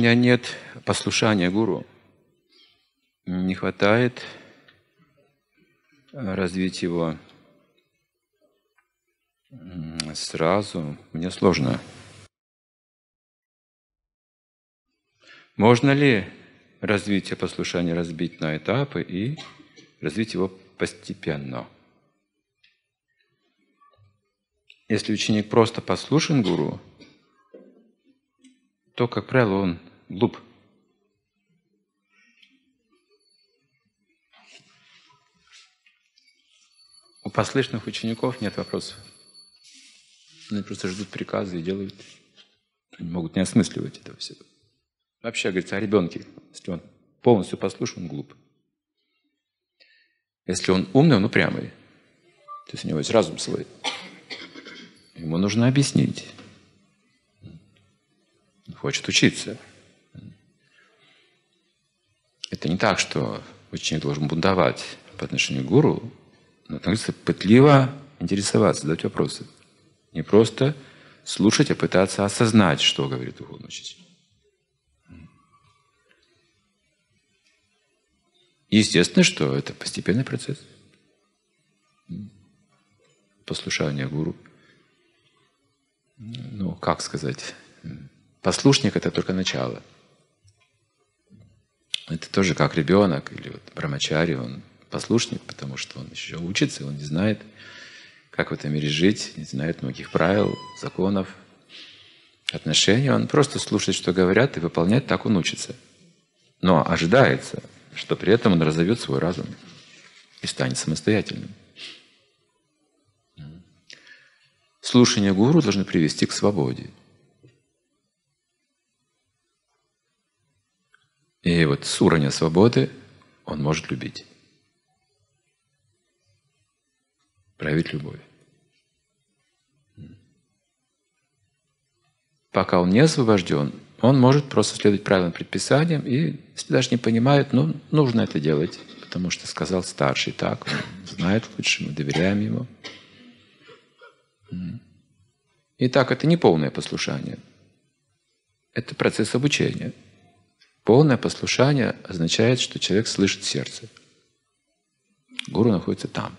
меня нет послушания гуру, не хватает развить его сразу, мне сложно. Можно ли развитие послушания разбить на этапы и развить его постепенно? Если ученик просто послушен гуру, то, как правило, он глуп. У послышных учеников нет вопросов. Они просто ждут приказы и делают. Они могут не осмысливать этого всего. Вообще, говорится о ребенке. Если он полностью послушан, он глуп. Если он умный, он упрямый. То есть у него есть разум свой. Ему нужно объяснить. Он хочет учиться. Это не так, что ученик должен бунтовать по отношению к гуру, но нужно пытливо интересоваться, задать вопросы. Не просто слушать, а пытаться осознать, что говорит духовный учитель. Естественно, что это постепенный процесс. Послушание гуру. Ну, как сказать? Послушник – это только начало. Это тоже как ребенок или вот брамачари, он послушник, потому что он еще учится, он не знает, как в этом мире жить, не знает многих правил, законов, отношений. Он просто слушает, что говорят, и выполняет, так он учится. Но ожидается, что при этом он разовьет свой разум и станет самостоятельным. Слушание гуру должно привести к свободе. Вот с уровня свободы он может любить. Проявить любовь. Пока он не освобожден, он может просто следовать правилам предписаниям, и если даже не понимает, ну, нужно это делать, потому что сказал старший так, он знает лучше, мы доверяем ему. Итак, это не полное послушание. Это процесс обучения. Полное послушание означает, что человек слышит сердце. Гуру находится там.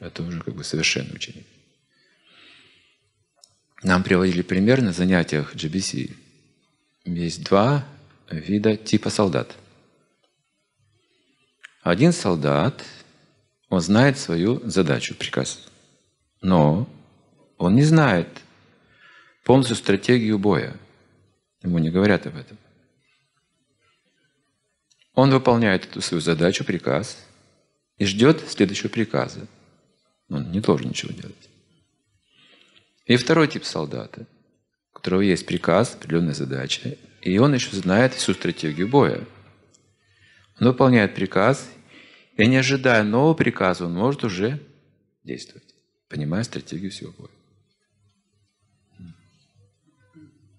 Это уже как бы совершенный ученик. Нам приводили пример на занятиях GBC. Есть два вида типа солдат. Один солдат, он знает свою задачу, приказ. Но он не знает полностью стратегию боя. Ему не говорят об этом. Он выполняет эту свою задачу, приказ, и ждет следующего приказа. Он не должен ничего делать. И второй тип солдата, у которого есть приказ, определенная задача, и он еще знает всю стратегию боя. Он выполняет приказ, и не ожидая нового приказа, он может уже действовать, понимая стратегию всего боя.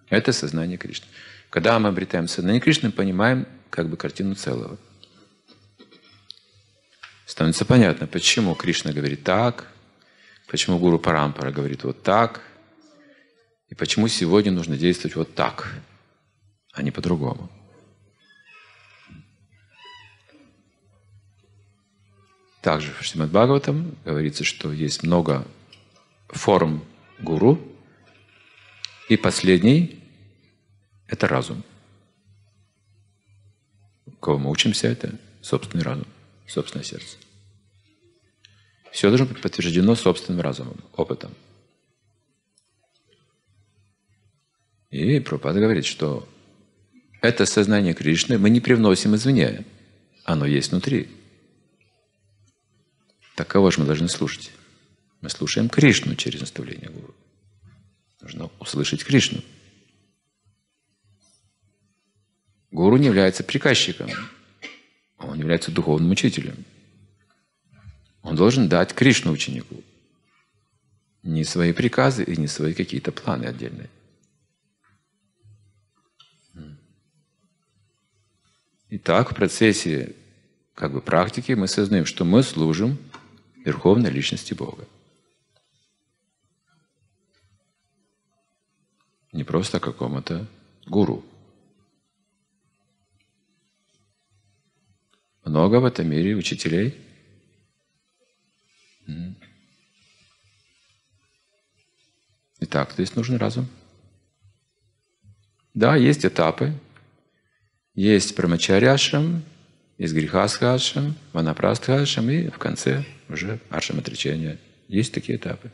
Это сознание Кришны. Когда мы обретаем сознание Кришны, понимаем как бы картину целого. Становится понятно, почему Кришна говорит так, почему Гуру Парампара говорит вот так, и почему сегодня нужно действовать вот так, а не по-другому. Также в Шримад Бхагаватам говорится, что есть много форм гуру, и последний – это разум. Кого мы учимся, это собственный разум, собственное сердце. Все должно быть подтверждено собственным разумом, опытом. И Пропада говорит, что это сознание Кришны мы не привносим извне, оно есть внутри. Так кого же мы должны слушать? Мы слушаем Кришну через наставление Гуру. Нужно услышать Кришну. Гуру не является приказчиком, он является духовным учителем. Он должен дать Кришну ученику. Не свои приказы и не свои какие-то планы отдельные. Итак, в процессе как бы, практики мы сознаем, что мы служим Верховной Личности Бога. Не просто какому-то гуру. Много в этом мире учителей. Итак, здесь нужен разум. Да, есть этапы. Есть прамачаряшам, есть грехасхашам, ванапрастхашам и в конце уже ашам отречения. Есть такие этапы.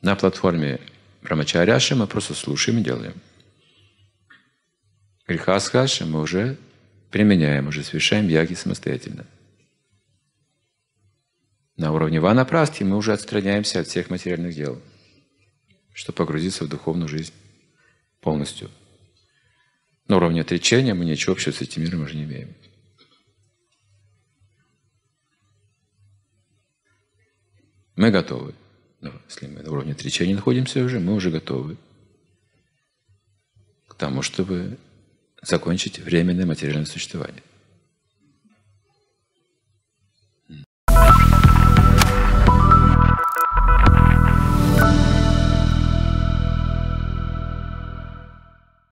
На платформе Брамачаряши мы просто слушаем и делаем. Грехасхаши мы уже применяем, уже совершаем яги самостоятельно. На уровне ванапрастхи мы уже отстраняемся от всех материальных дел, чтобы погрузиться в духовную жизнь полностью. На уровне отречения мы ничего общего с этим миром уже не имеем. Мы готовы. Но если мы на уровне отречения находимся уже, мы уже готовы к тому, чтобы закончить временное материальное существование.